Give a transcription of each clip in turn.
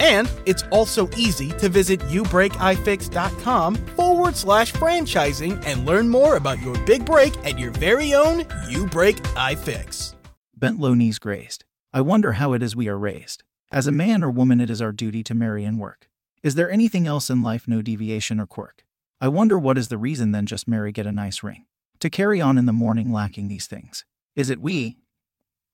And it's also easy to visit youbreakifix.com forward slash franchising and learn more about your big break at your very own You Break iFix. Bent low knees grazed. I wonder how it is we are raised. As a man or woman, it is our duty to marry and work. Is there anything else in life, no deviation or quirk? I wonder what is the reason then just marry, get a nice ring. To carry on in the morning lacking these things. Is it we?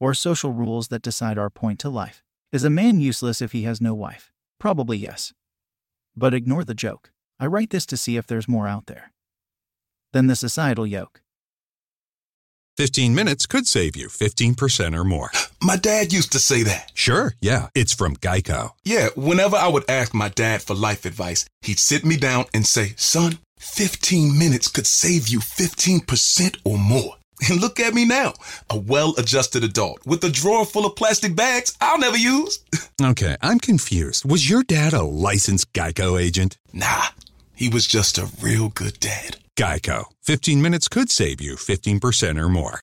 Or social rules that decide our point to life? Is a man useless if he has no wife? Probably yes. But ignore the joke. I write this to see if there's more out there than the societal yoke. 15 minutes could save you 15% or more. My dad used to say that. Sure, yeah. It's from Geico. Yeah, whenever I would ask my dad for life advice, he'd sit me down and say, Son, 15 minutes could save you 15% or more. And look at me now, a well adjusted adult with a drawer full of plastic bags I'll never use. Okay, I'm confused. Was your dad a licensed Geico agent? Nah, he was just a real good dad. Geico. 15 minutes could save you 15% or more.